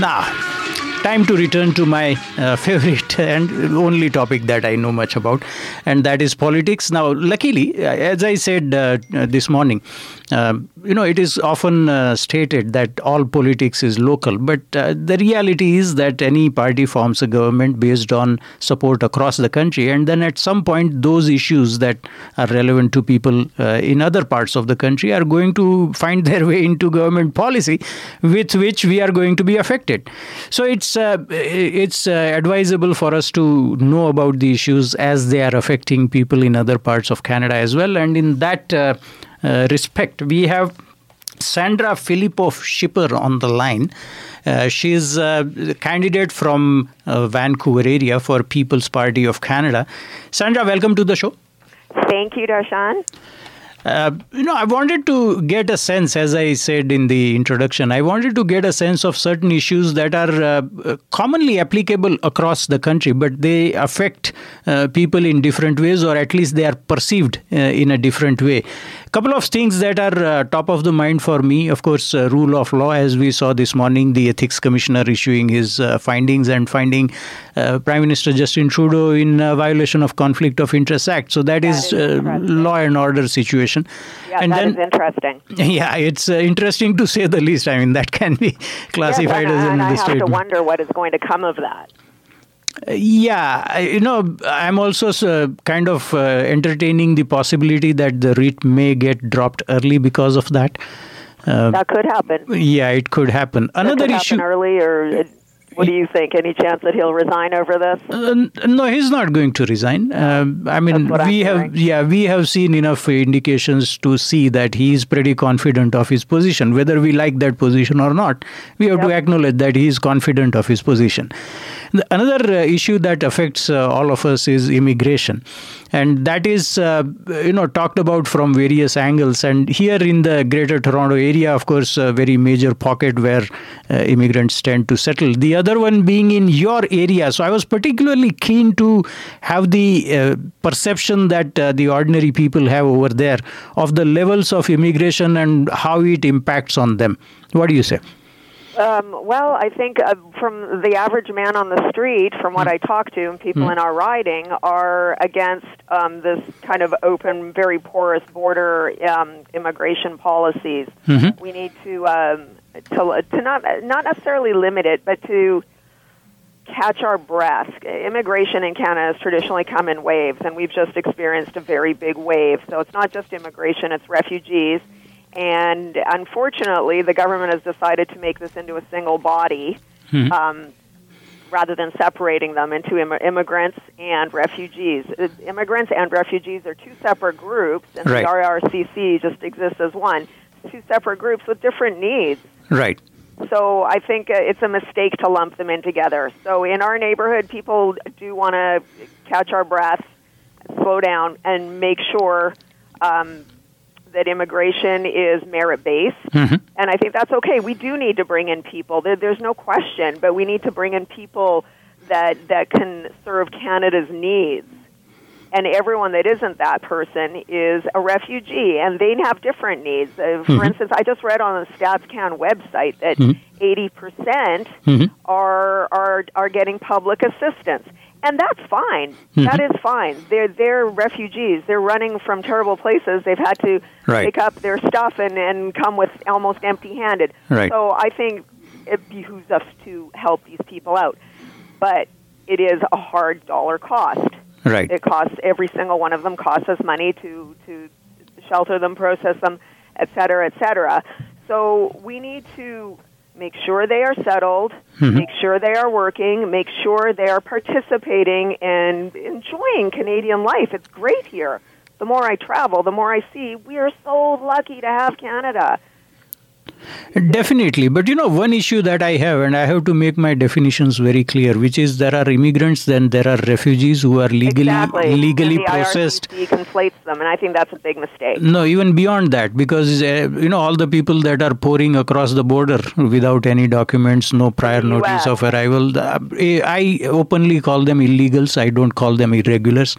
Now, time to return to my uh, favorite and only topic that I know much about, and that is politics. Now, luckily, uh, as I said uh, this morning, uh, you know, it is often uh, stated that all politics is local, but uh, the reality is that any party forms a government based on support across the country, and then at some point, those issues that are relevant to people uh, in other parts of the country are going to find their way into government policy, with which we are going to be affected. So it's uh, it's uh, advisable for us to know about the issues as they are affecting people in other parts of Canada as well, and in that uh, respect, we have Sandra Filosof Schipper on the line. Uh, she's a candidate from uh, Vancouver area for People's Party of Canada. Sandra, welcome to the show. Thank you, Darshan. Uh, you know, I wanted to get a sense, as I said in the introduction, I wanted to get a sense of certain issues that are uh, commonly applicable across the country, but they affect uh, people in different ways, or at least they are perceived uh, in a different way. Couple of things that are uh, top of the mind for me, of course, uh, rule of law, as we saw this morning, the ethics commissioner issuing his findings and finding Prime Minister Justin Trudeau in violation of Conflict of Interest Act. So that, that is, is law and order situation. Yeah, and that then, is interesting. Yeah, it's uh, interesting to say the least. I mean, that can be classified yes, and, as an and I have to wonder what is going to come of that. Uh, yeah, you know, I'm also uh, kind of uh, entertaining the possibility that the writ may get dropped early because of that. Uh, that could happen. Yeah, it could happen. Another could issue happen early, or what do you think? Any chance that he'll resign over this? Uh, no, he's not going to resign. Uh, I mean, we have yeah, we have seen enough indications to see that he is pretty confident of his position. Whether we like that position or not, we have yep. to acknowledge that he is confident of his position. Another uh, issue that affects uh, all of us is immigration, and that is uh, you know talked about from various angles. And here in the Greater Toronto area, of course, a very major pocket where immigrants tend to settle. The other one being in your area. So I was particularly keen to have the perception that the ordinary people have over there of the levels of immigration and how it impacts on them. What do you say? Um, well, I think uh, from the average man on the street, from what hmm. I talk to, and people mm. in our riding are against um, this kind of open, very porous border um, immigration policies. Mm-hmm. We need to um, to to not not necessarily limit it, but to catch our breath. Immigration in Canada has traditionally come in waves, and we've just experienced a very big wave. So it's not just immigration; it's refugees and unfortunately, the government has decided to make this into a single body mm-hmm. um, rather than separating them into Im- immigrants and refugees. Immigrants and refugees are two separate groups, and right. the IRCC just exists as one. Two separate groups with different needs. Right. So I think uh, it's a mistake to lump them in together. So in our neighborhood, people do want to catch our breath, slow down, and make sure um, that immigration is merit based, mm-hmm. and I think that's okay. We do need to bring in people. There, there's no question, but we need to bring in people that that can serve Canada's needs. And everyone that isn't that person is a refugee, and they have different needs. Uh, for mm-hmm. instance, I just read on the StatsCan website that mm-hmm. 80 percent mm-hmm. are are are getting public assistance and that's fine. Mm-hmm. That is fine. They're they're refugees. They're running from terrible places. They've had to right. pick up their stuff and and come with almost empty-handed. Right. So I think it behooves us to help these people out, but it is a hard dollar cost. Right. It costs every single one of them costs us money to to shelter them, process them, et cetera, et cetera. So we need to make sure they are settled, mm-hmm. make sure they are working, make sure they are participating and enjoying Canadian life. It's great here. The more I travel, the more I see we are so lucky to have Canada. Definitely, but you know, one issue that I have, and I have to make my definitions very clear, which is there are immigrants, then there are refugees who are legally exactly. legally and the processed. IRCC conflates them, and I think that's a big mistake. No, even beyond that, because uh, you know all the people that are pouring across the border without any documents, no prior notice of arrival. Uh, I openly call them illegals. I don't call them irregulars.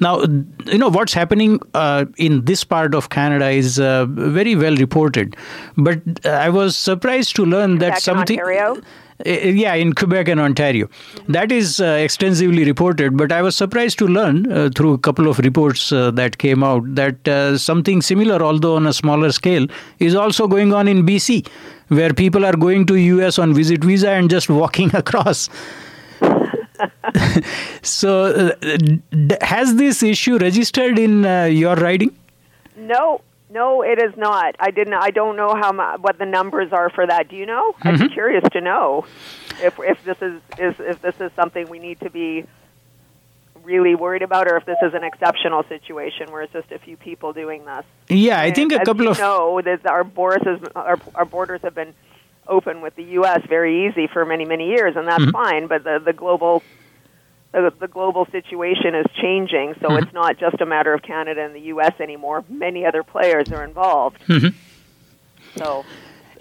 Now, you know what's happening uh, in this part of Canada is uh, very well reported, but I was surprised to learn that Back something. Ontario? Uh, yeah, in Quebec and Ontario. Mm-hmm. That is uh, extensively reported, but I was surprised to learn uh, through a couple of reports uh, that came out that uh, something similar, although on a smaller scale, is also going on in BC, where people are going to US on visit visa and just walking across. so, uh, has this issue registered in your riding? No, no, it is not. I didn't. I don't know how what the numbers are for that. Do you know? Mm-hmm. I'm curious to know if if this is, is if this is something we need to be really worried about, or if this is an exceptional situation where it's just a few people doing this. Yeah, I think a couple of no. Our borders our, our borders have been open with the U.S. very easy for many many years, and that's mm-hmm. fine. But the the global the, the global situation is changing, so mm-hmm. it's not just a matter of Canada and the U.S. anymore. Many other players are involved. Mm-hmm. So.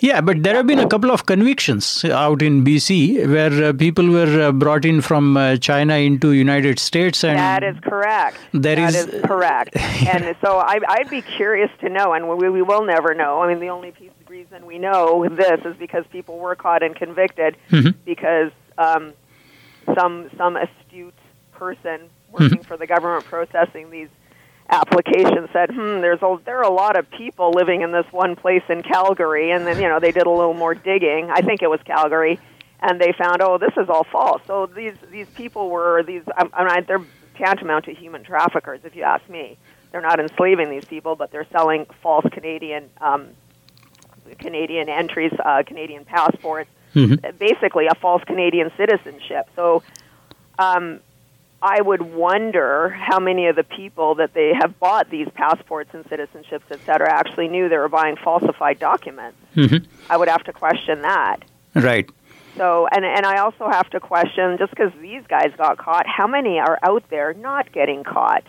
Yeah, but there have been a couple of convictions out in BC where uh, people were uh, brought in from uh, China into United States, and that is correct. That that is, is correct. and so I, would be curious to know, and we, we will never know. I mean, the only piece, reason we know this is because people were caught and convicted mm-hmm. because um, some some person working mm-hmm. for the government processing these applications said, "Hmm, there's a there are a lot of people living in this one place in Calgary," and then you know they did a little more digging. I think it was Calgary, and they found, "Oh, this is all false." So these these people were these. I, I mean, they're tantamount to human traffickers, if you ask me. They're not enslaving these people, but they're selling false Canadian um, Canadian entries, uh, Canadian passports, mm-hmm. basically a false Canadian citizenship. So um, I would wonder how many of the people that they have bought these passports and citizenships, et cetera, actually knew they were buying falsified documents. Mm-hmm. I would have to question that. Right. So, and and I also have to question just because these guys got caught, how many are out there not getting caught?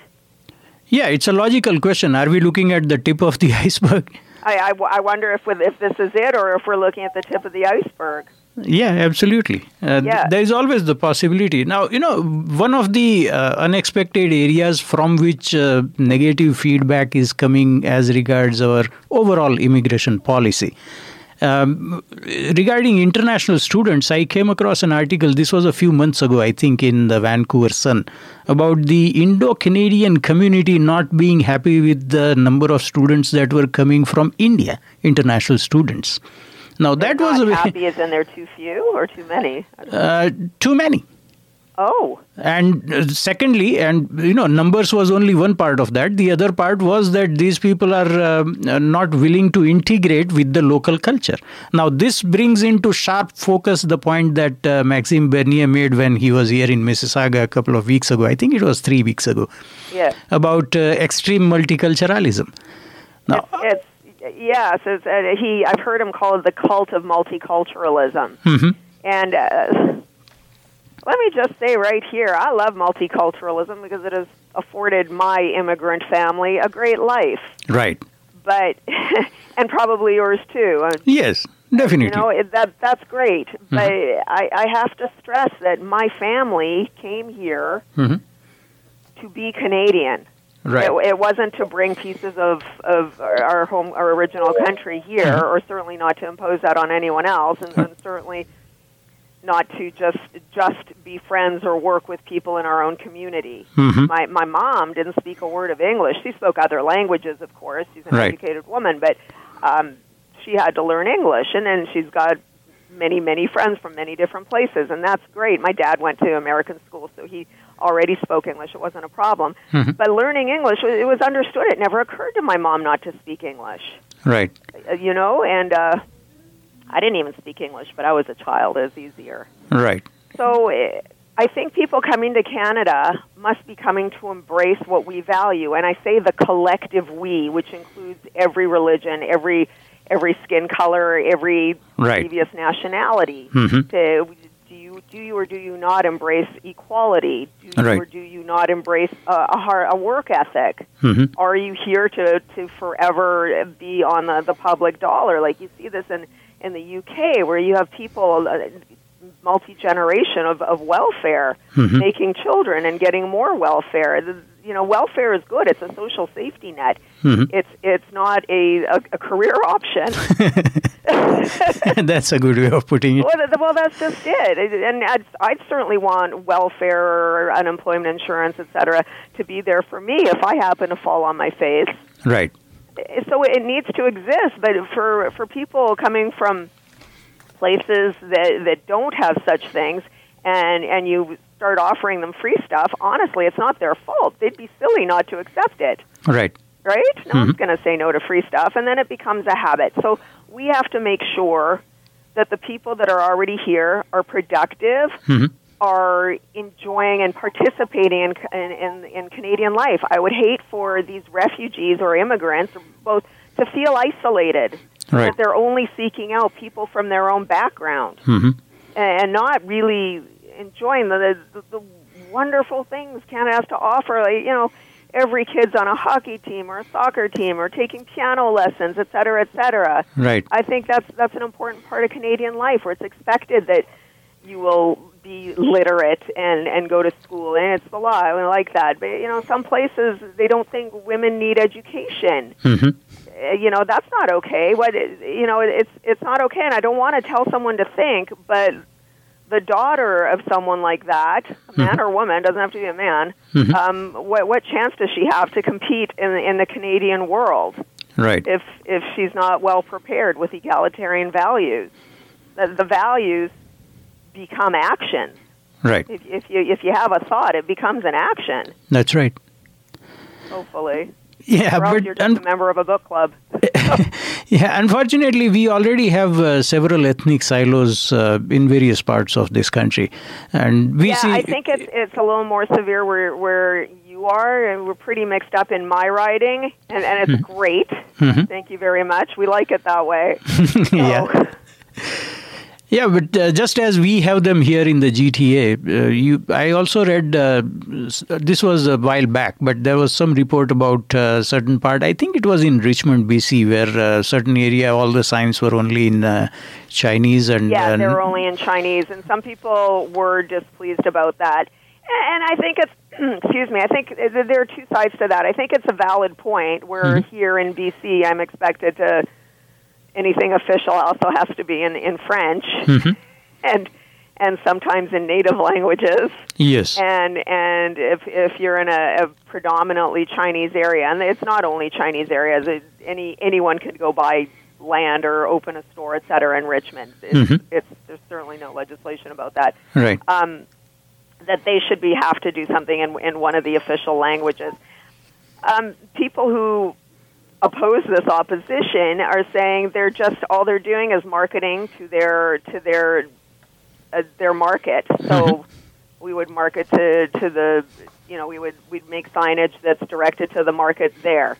Yeah, it's a logical question. Are we looking at the tip of the iceberg? I, I, I wonder if if this is it, or if we're looking at the tip of the iceberg. Yeah, absolutely. Uh, yeah. there is always the possibility. Now, you know, one of the uh, unexpected areas from which uh, negative feedback is coming as regards our overall immigration policy. Um, regarding international students, I came across an article, this was a few months ago, I think, in the Vancouver Sun, about the Indo Canadian community not being happy with the number of students that were coming from India, international students. Now that was a happy as in there too few or too many. Uh, too many. Oh. And uh, secondly, and you know, numbers was only one part of that. The other part was that these people are uh, not willing to integrate with the local culture. Now, this brings into sharp focus the point that uh, Maxime Bernier made when he was here in Mississauga a couple of weeks ago. I think it was three weeks ago. Yeah. About uh, extreme multiculturalism. Now, it's, it's yes, it's, uh, he. I've heard him call it the cult of multiculturalism. Mm-hmm. And uh, let me just say right here, I love multiculturalism because it has afforded my immigrant family a great life. Right. But and probably yours too. Uh, yes, definitely. You know it, that that's great, mm-hmm. but I, I have to stress that my family came here mm-hmm. to be Canadian. Right. It, it, wasn't to bring pieces of, of our home, our original country here, mm-hmm. or certainly not to impose that on anyone else, and, and certainly not to just just be friends or work with people in our own community. Mm-hmm. My my mom didn't speak a word of English. She spoke other languages, of course. She's an right. educated woman, but um, she had to learn English, and then she's got many many friends from many different places, and that's great. My dad went to American school, so he already spoke English. It wasn't a problem. Mm-hmm. But learning English, it was understood. It never occurred to my mom not to speak English. Right. Uh, you know, and uh, I didn't even speak English, but I was a child. It was easier. Right. So uh, I think people coming to Canada must be coming to embrace what we value, and I say the collective we, which includes every religion, every every skin color, every right. previous nationality. Mm-hmm. To do you or do you not embrace equality? Do you right. or do you not embrace a, a, hard, a work ethic? Mm-hmm. Are you here to, to forever be on the, the public dollar? Like you see this in, in the UK, where you have people, uh, multi generation of, of welfare, mm-hmm. making children and getting more welfare. You know, welfare is good. It's a social safety net. Mhm. It's it's not a, a, a career option. That's a good way of putting it. well, well, that's just it. And I'd, I'd certainly want welfare or unemployment insurance, et cetera, to be there for me if I happen to fall on my face. Right. So it needs to exist. But for for people coming from places that that don't have such things, and and you start offering them free stuff, honestly, it's not their fault. They'd be silly not to accept it Right. right? No one's going to say no to free stuff, and then it becomes a habit. So we have to make sure that the people that are already here are productive, Mhm. are enjoying and participating in, in, in, in Canadian life. I would hate for these refugees or immigrants both to feel isolated, Right. that they're only seeking out people from their own background hmm and not really enjoying the, the the wonderful things Canada has to offer. Like, you know, every kid's on a hockey team or a soccer team or taking piano lessons, et cetera, et cetera. Right. I think that's that's an important part of Canadian life, where it's expected that you will be literate and and go to school, and it's the law. I like that, but you know, some places they don't think women need education hmm uh, you know that's not okay what you know it's it's not okay and i don't want to tell someone to think but the daughter of someone like that a man or woman doesn't have to be a man Mhm. um what what chance does she have to compete in in the canadian world Right. if if she's not well prepared with egalitarian values the, the values become action. Right. if, if you if you have a thought it becomes an action That's right. hopefully Yeah, but you're just un- a member of a book club yeah, unfortunately, we already have uh, several ethnic silos uh, in various parts of this country, and we yeah, see. I think it's it's a little more severe where where you are, and we're pretty mixed up in my writing, and, and it's great. Mhm. Thank you very much. We like it that way. So, Yeah, but uh, just as we have them here in the GTA, uh, you, I also read uh, this was a while back, but there was some report about uh, certain part. I think it was in Richmond, BC, where uh, certain area all the signs were only in uh, Chinese and yeah, they were only in Chinese, and some people were displeased about that. And I think it's excuse me. I think there are two sides to that. I think it's a valid point where Mhm. here in BC, I'm expected to anything official also has to be in in French, Mhm. and and sometimes in native languages. yes, and and if if you're in a, a predominantly Chinese area, and it's not only Chinese areas, it, any anyone could go buy land or open a store, et cetera, in Richmond. It's, Mhm. it's there's certainly no legislation about that. right, Um, that they should be have to do something in in one of the official languages. Um, people who oppose this opposition are saying they're just all they're doing is marketing to their to their uh, their market. So Mhm. we would market to to the you know we would we'd make signage that's directed to the market there.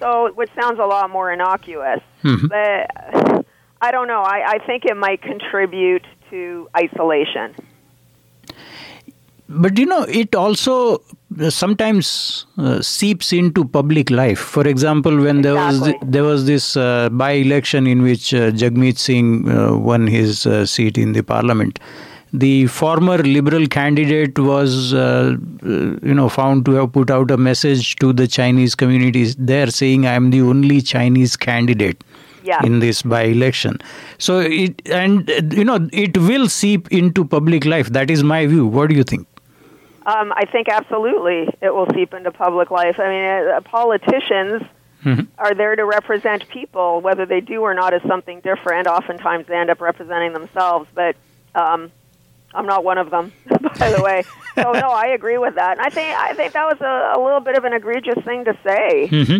So which sounds a lot more innocuous, Mhm. but I don't know. I, I think it might contribute to isolation. But you know it also uh, sometimes uh, seeps into public life. For example when there was Exactly. there was this uh, by election in which uh, Jagmeet Singh uh, won his uh, seat in the parliament. The former liberal candidate was you know found to have put out a message to the chinese communities there saying i am the only chinese candidate Yeah. in this by election so it and you know it will seep into public life. That is my view. What do you think Um, I think absolutely it will seep into public life. I mean, uh, politicians Mhm. are there to represent people, whether they do or not is something different. Oftentimes they end up representing themselves, but um, I'm not one of them, by the way. So no, I agree with that. And I think I think that was a, a little bit of an egregious thing to say. hmm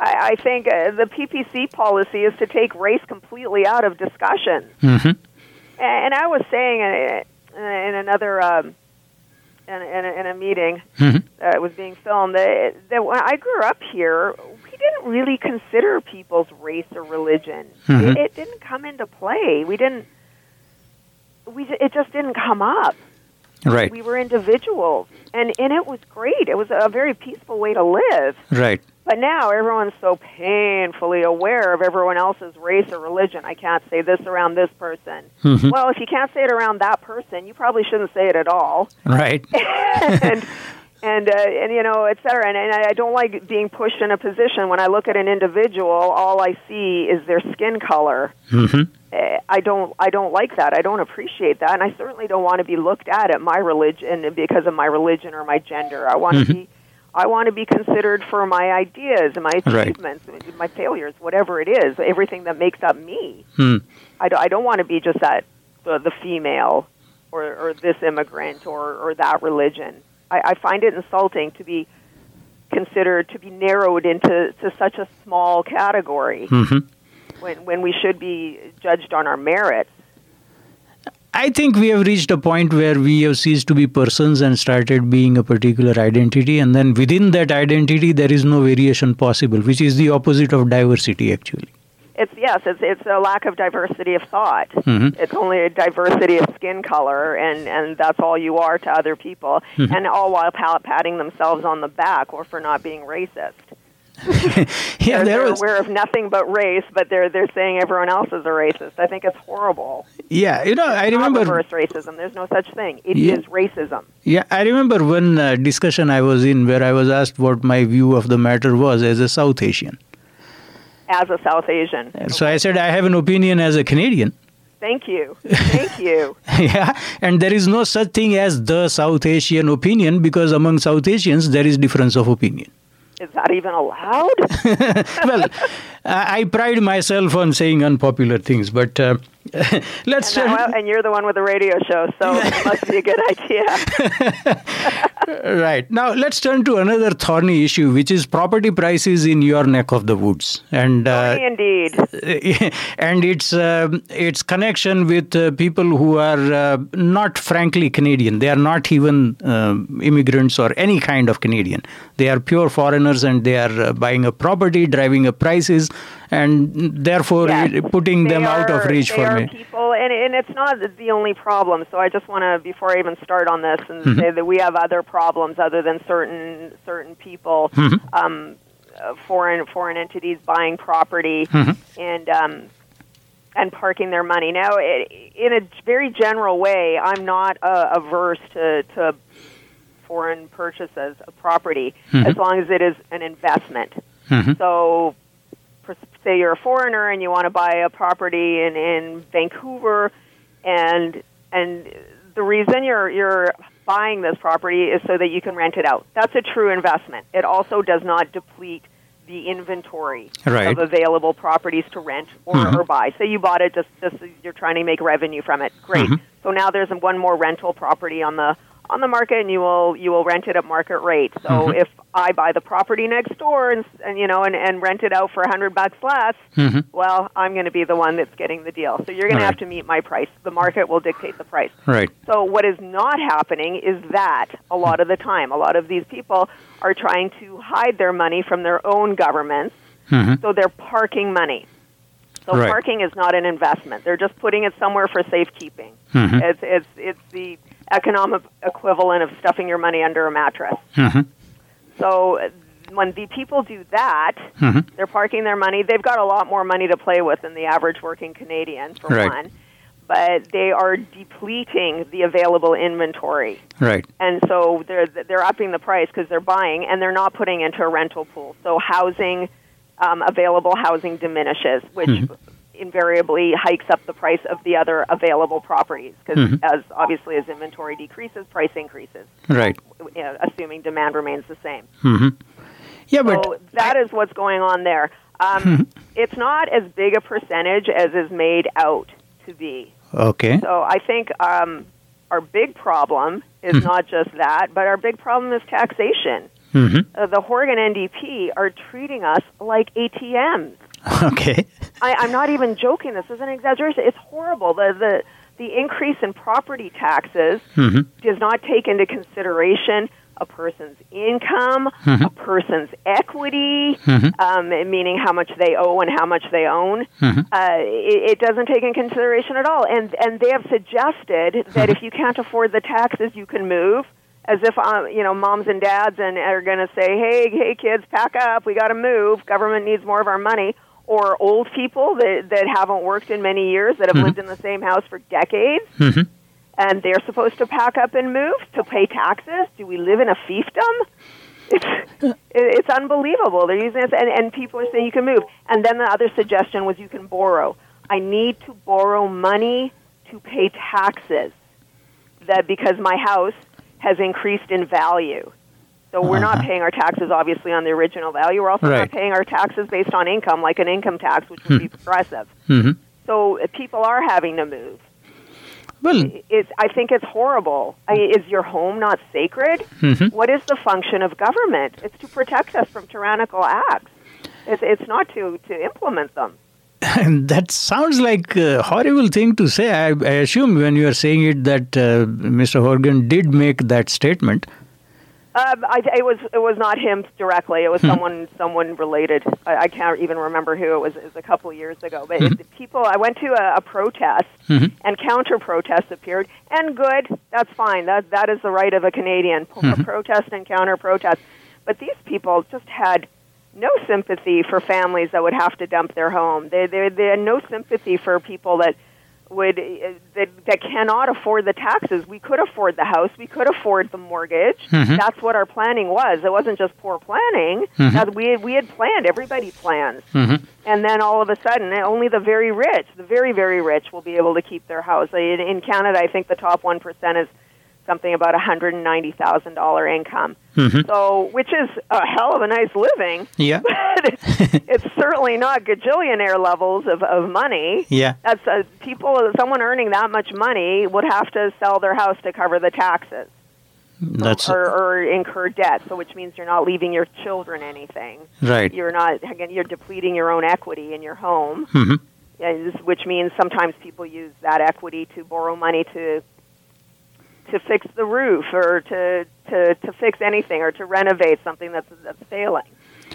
I, I think uh, the PPC policy is to take race completely out of discussion. hmm And I was saying uh, in another um, in, in, a, in a meeting hmm that was being filmed that, that when I grew up here, we didn't really consider people's race or religion. Mhm. It, it didn't come into play. We didn't. We it just didn't come up. Right, We were individuals, and and it was great. It was a very peaceful way to live. right. But now everyone's so painfully aware of everyone else's race or religion. I can't say this around this person. Mhm. Well, if you can't say it around that person, you probably shouldn't say it at all. Right. and and uh, and you know, et cetera. And, and I don't like being pushed in a position when I look at an individual. All I see is their skin color. hmm Uh, I don't I don't like that. I don't appreciate that, and I certainly don't want to be looked at at my religion because of my religion or my gender. I want to be I want to be considered for my ideas and my Right. achievements, my failures, whatever it is, everything that makes up me. Hmm. I don't, I don't want to be just that the, the female or, or this immigrant or, or that religion. I, I find it insulting to be considered to be narrowed into to such a small category hmm when when we should be judged on our merits. I think we have reached a point where we have ceased to be persons and started being a particular identity, and then within that identity, there is no variation possible, which is the opposite of diversity, actually. It's yes, it's it's a lack of diversity of thought. Mhm. It's only a diversity of skin color, and and that's all you are to other people, Mm-hmm. and all while pa- patting themselves on the back or for not being racist. yeah, they're, was. aware of nothing but race, but they're they're saying everyone else is a racist. I think it's horrible. Yeah, you know, I It's not remember. reverse racism. There's no such thing. It is Yeah. racism. Yeah, I remember one uh, discussion I was in where I was asked what my view of the matter was as a South Asian. As a South Asian. So I said I have an opinion as a Canadian. Thank you. Thank you. yeah, and there is no such thing as the South Asian opinion because among South Asians there is difference of opinion. Is that even allowed? well, I pride myself on saying unpopular things, but uh, let's. And, and you're the one with the radio show, so it must be a good idea. right now, let's turn to another thorny issue, which is property prices in your neck of the woods, and uh, Indeed. and its um its connection with uh, people who are uh, not frankly Canadian. They are not even um immigrants or any kind of Canadian. They are pure foreigners, and they are uh, buying a property, driving up prices, and therefore Yes. putting They them out of reach for are me. people, and, and it's not the only problem. So I just want to, before I even start on this, and Mm-hmm. say that we have other problems other than certain certain people, Mm-hmm. um, uh, foreign foreign entities buying property Mm-hmm. and um, and parking their money. Now, it, in a very general way, I'm not uh, averse to to foreign purchases of property Mm-hmm. as long as it is an investment. Mhm. So, say you're a foreigner and you want to buy a property in, in Vancouver, and and the reason you're you're buying this property is so that you can rent it out. That's a true investment. It also does not deplete the inventory Right. of available properties to rent or, Mhm. or buy. Say you bought it just just you're trying to make revenue from it. Great. Mhm. So now there's one more rental property on the on the market, and you will you will rent it at market rate. So Mhm. if I buy the property next door and, and you know and, and rent it out for a hundred bucks less, Mhm. well, I'm going to be the one that's getting the deal. So you're going to have to meet my price. The market will dictate the price. Right. So what is not happening is that a lot of the time, a lot of these people are trying to hide their money from their own governments, Mhm. so they're parking money. So Right. parking is not an investment. They're just putting it somewhere for safekeeping. Mhm. It's it's it's the economic equivalent of stuffing your money under a mattress. Mhm. So when the people do that, Mhm. they're parking their money. They've got a lot more money to play with than the average working Canadian, for Right. one. But they are depleting the available inventory, Right. and so they're they're upping the price because they're buying, and they're not putting into a rental pool. So housing, um, available housing diminishes, which Mhm. Invariably hikes up the price of the other available properties because Mhm. as obviously as inventory decreases, price increases, Right. you know, assuming demand remains the same. hmm Yeah, but So that is what's going on there. Um, it's not as big a percentage as is made out to be. okay. So I think um, our big problem is Hmm. not just that, but our big problem is taxation. hmm Uh, the Horgan NDP are treating us like ATMs. Okay. I, I'm not even joking. This is an exaggeration. It's horrible. The the the increase in property taxes hmm does not take into consideration a person's income, Mhm. a person's equity, Mhm. um, meaning how much they owe and how much they own. Mhm. Uh, it, it doesn't take in consideration at all. And and they have suggested that if you can't afford the taxes, you can move. As if uh, you know, moms and dads and are going to say, "Hey, hey, kids, pack up. We got to move. Government needs more of our money." Or old people that that haven't worked in many years that have Mhm. lived in the same house for decades hmm and they're supposed to pack up and move to pay taxes. Do we live in a fiefdom? It's it's unbelievable. They're using this, and, and people are saying you can move. And then the other suggestion was you can borrow. I need to borrow money to pay taxes. That because my house has increased in value. So we're not Uh-huh. paying our taxes obviously on the original value. We're also Right. not paying our taxes based on income, like an income tax, which would be progressive. Mhm. So uh, people are having to move. Well, It's, I think it's horrible. I, is your home not sacred? Mhm. What is the function of government? It's to protect us from tyrannical acts. It's, it's not to, to implement them. And that sounds like a horrible thing to say. I, I assume when you are saying it that uh, Mr. Horgan did make that statement. Um, I, it was it was not him directly. It was hmm. someone someone related. I, I can't even remember who it was. It was a couple of years ago. But it, hmm. people, I went to a, a protest, hmm. and counter protests appeared, and good. That's fine. That that is the right of a Canadian. P- Protest and counter protest. But these people just had no sympathy for families that would have to dump their home. They they, they had no sympathy for people that would uh, that that cannot afford the taxes. We could afford the house. We could afford the mortgage. Mm-hmm. That's what our planning was. It wasn't just poor planning. Mm-hmm. Now we had, we had planned. Everybody plans. Mm-hmm. And then all of a sudden, eh, only the very rich, the very very rich, will be able to keep their house. In, in Canada, I think the top one percent is something about hundred and ninety thousand dollar income. So, which is a hell of a nice living. Yeah. But it's certainly not gajillionaire levels of, of money. Yeah. That's uh, people. Someone earning that much money would have to sell their house to cover the taxes That's or, or incur debt. So, which means you're not leaving your children anything. right. You're not again. You're depleting your own equity in your home. Mhm. Which means sometimes people use that equity to borrow money to to fix the roof or to to to fix anything or to renovate something that's that's failing.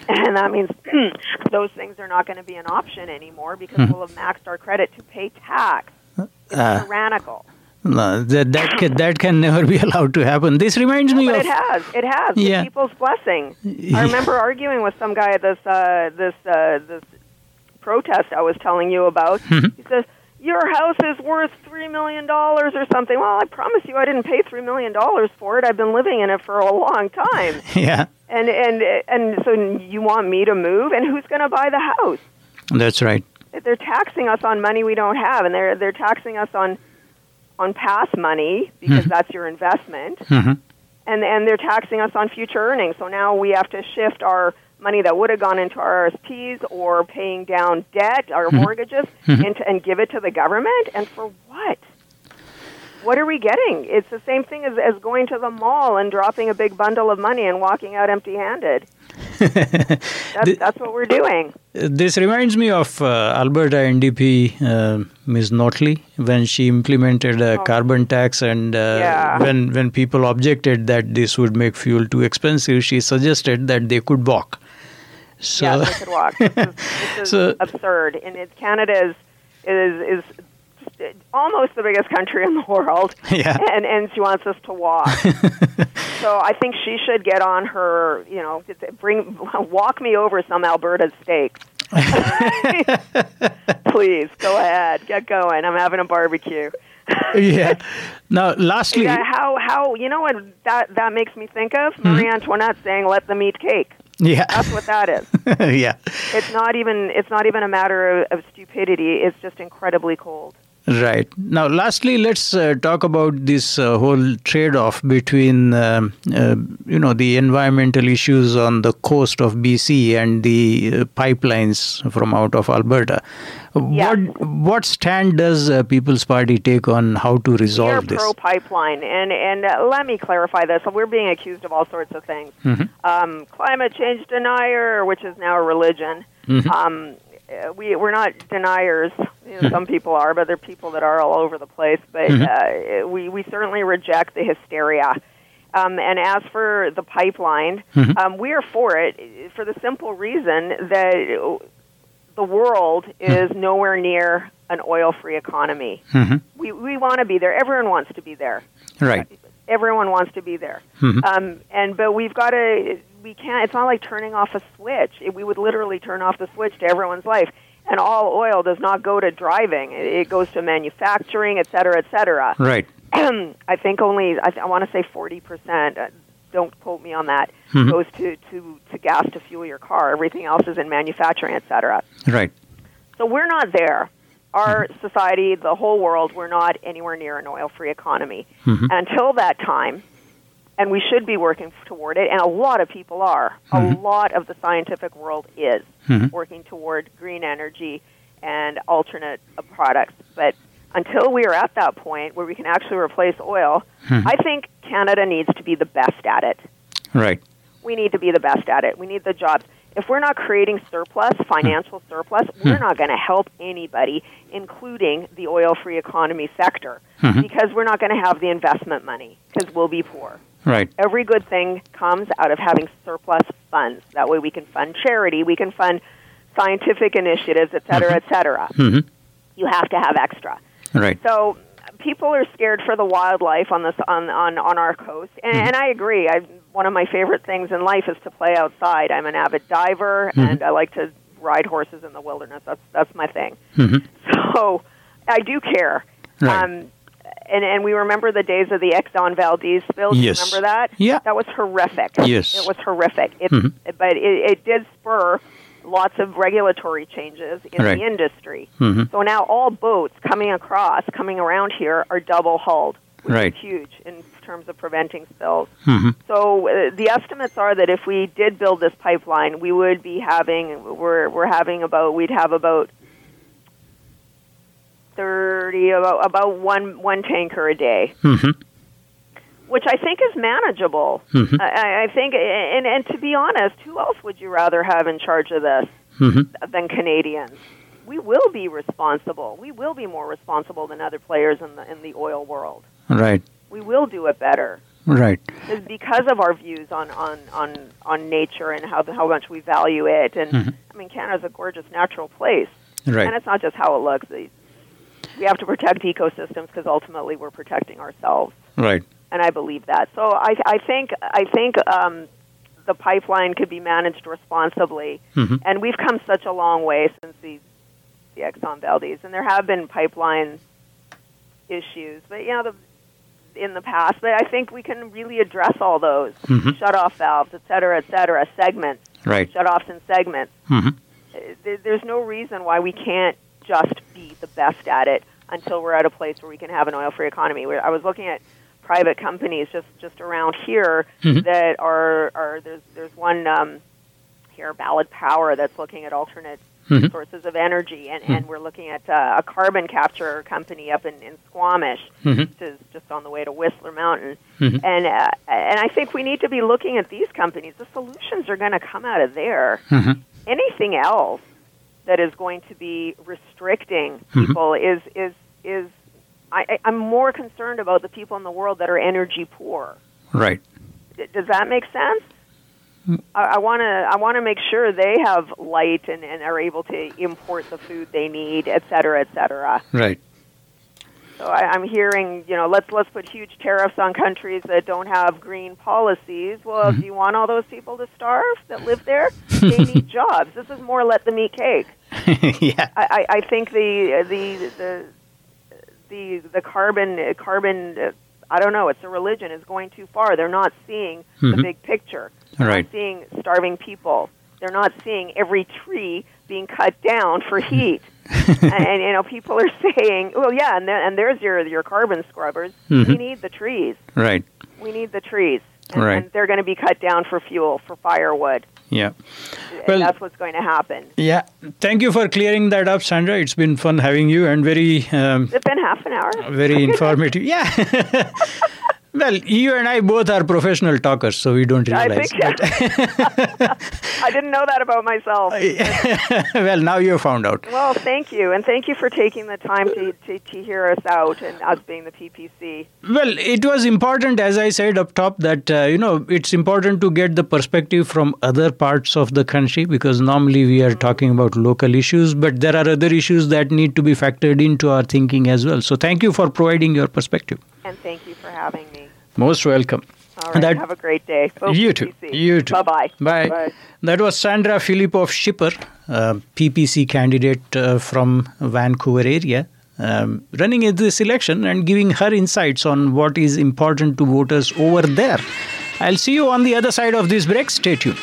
And that means those things are not going to be an option anymore because we'll have maxed our credit to pay tax. It's Uh, tyrannical. no, that that can, that can never be allowed to happen. This reminds me But of it has. It has. Yeah. people's blessing. I remember arguing with some guy at this uh, this uh, this protest I was telling you about. Mm-hmm. He says your house is worth three million dollars or something. Well, I promise you, I didn't pay three million dollars for it. I've been living in it for a long time. yeah. And and and so you want me to move? And who's going to buy the house? That's right. They're taxing us on money we don't have, and they're they're taxing us on on past money because that's your investment Mhm. and and they're taxing us on future earnings. So now we have to shift our money that would have gone into our RSPs or paying down debt, our mortgages, into, and give it to the government. And for what? What are we getting? It's the same thing as, as going to the mall and dropping a big bundle of money and walking out empty-handed. That's, that's what we're doing. This reminds me of uh, Alberta NDP, uh, Ms. Notley, when she implemented a carbon tax, and uh, Oh. Yeah. when when people objected that this would make fuel too expensive, she suggested that they could walk. So yeah, they could walk. This is, this is So- absurd. And it, Canada is is is almost the biggest country in the world. Yeah. And and she wants us to walk. so I think she should get on her. You know, bring walk me over some Alberta steaks. Please go ahead, get going. I'm having a barbecue. yeah. Now, lastly, Yeah, how how you know what that that makes me think of Marie mm-hmm. Antoinette saying, "Let them eat cake." Yeah, That's what that is. yeah. It's not even it's not even a matter of, of stupidity. It's just incredibly cold. Right. Now, lastly, let's uh, talk about this uh, whole trade-off between, um, uh, you know, the environmental issues on the coast of BC and the uh, pipelines from out of Alberta. Yeah. What what stand does uh, People's Party take on how to resolve We are this? pro pipeline, and and uh, let me clarify this. We're being accused of all sorts of things. Um, climate change denier, which is now a religion. Um, uh, we we're not deniers. You know, some people are, but there are people that are all over the place. But uh, we we certainly reject the hysteria. Um, and as for the pipeline, um, we are for it for the simple reason that the world is nowhere near an oil-free economy. Mhm. We we want to be there. Everyone wants to be there. Right. Everyone wants to be there. Mhm. Um, and but we've got to. We can't. It's not like turning off a switch. It, we would literally turn off the switch to everyone's life. And all oil does not go to driving. It, it goes to manufacturing, et cetera, et cetera. Right. I think only I, th- I want to say forty percent. Uh, don't quote me on that. Mhm. Goes to, to to gas to fuel your car. Everything else is in manufacturing, et cetera. Right. So we're not there. Our society, the whole world, we're not anywhere near an oil-free economy. Mhm. Until that time, and we should be working toward it, and a lot of people are. A Mhm. lot of the scientific world is Mhm. working toward green energy and alternate uh, products. But until we are at that point where we can actually replace oil, Mhm. I think Canada needs to be the best at it Right. we need to be the best at it. We need the jobs. If we're not creating surplus, financial surplus, we're not going to help anybody, including the oil free economy sector, Mhm. because we're not going to have the investment money, because we'll be poor. Right. Every good thing comes out of having surplus funds. That way we can fund charity, we can fund scientific initiatives, et cetera, et cetera. hmm You have to have extra. Right. So people are scared for the wildlife on this on on, on our coast, and, and I agree. I one of my favorite things in life is to play outside. I'm an avid diver, and I like to ride horses in the wilderness. That's that's my thing. hmm So I do care. Right. Um, and and we remember the days of the Exxon Valdez spill. Do you Yes. remember that? Yeah. That was horrific. Yes. It was horrific. It, Mhm. But it, it did spur lots of regulatory changes in Right. the industry. hmm So now all boats coming across, coming around here, are double hulled, which Right. is huge in terms of preventing spills. hmm So uh, the estimates are that if we did build this pipeline, we would be having we're we're having about we'd have about thirty about about one one tanker a day, hmm which I think is manageable. Mhm. I, I think, and and to be honest, who else would you rather have in charge of this? hmm than Canadians. We will be responsible. We will be more responsible than other players in the in the oil world. Right. We will do it better Right. It's because of our views on on on, on nature and how how much we value it. And Mhm. I mean, Canada's a gorgeous natural place, and it's not just how it looks. We have to protect ecosystems because ultimately we're protecting ourselves Right. and I believe that. So I, I think I think um, the pipeline could be managed responsibly, hmm and we've come such a long way since the the Exxon Valdez, and there have been pipeline issues, but you know the in the past. But I think we can really address all those Mhm. shut off valves, et cetera, et cetera, segments, Right. shut offs and segments. hmm Uh, There's no reason why we can't just the best at it until we're at a place where we can have an oil-free economy. Where I was looking at private companies just just around here Mhm. that are are there's there's one um, here Ballard Power that's looking at alternate Mhm. sources of energy, and, and we're looking at uh, a carbon capture company up in, in Squamish, Mhm. which is just on the way to Whistler Mountain. Mhm. And uh, and I think we need to be looking at these companies. The solutions are going to come out of there. hmm Anything else that is going to be restricting Mhm. people is is is I, I'm more concerned about the people in the world that are energy poor. Right. D- Does that make sense? I want to I want to make sure they have light and, and are able to import the food they need, et cetera, et cetera. Right. So I, I'm hearing, you know, let's let's put huge tariffs on countries that don't have green policies. Well, do you want all those people to starve that live there? They need jobs. This is more let them eat cake. yeah. I, I, I think the the the the the carbon carbon. Uh, I don't know. It's a religion. Is going too far. They're not seeing the Mhm. big picture. They're Right. not seeing starving people. They're not seeing every tree being cut down for heat. and, and you know, people are saying, "Well, yeah," and, there, and there's your your carbon scrubbers. We Mhm. need the trees. Right. We need the trees. And, Right. and they're going to be cut down for fuel, for firewood. Yeah. Well- that's what's going to happen. Yeah. Thank you for clearing that up, Sandra. It's been fun having you and very um, It's been half an hour. very informative. Yeah. well, you and I both are professional talkers, so we don't realize. I think I didn't know that about myself. well, now you found out. Well, thank you, and thank you for taking the time to, to, to hear us out and us being the PPC. Well, it was important, as I said up top, that uh, you know it's important to get the perspective from other parts of the country because normally we are talking about local issues, but there are other issues that need to be factored into our thinking as well. So, thank you for providing your perspective. And thank you for having me. Most welcome. All right, That- have a great day. Go you too. PPC. You too. Bye-bye. Bye. Bye. That was Sandra Filosof Schipper, uh, PPC candidate uh, from Vancouver area. um, running in this election and giving her insights on what is important to voters over there. I'll see you on the other side of this break. Stay tuned.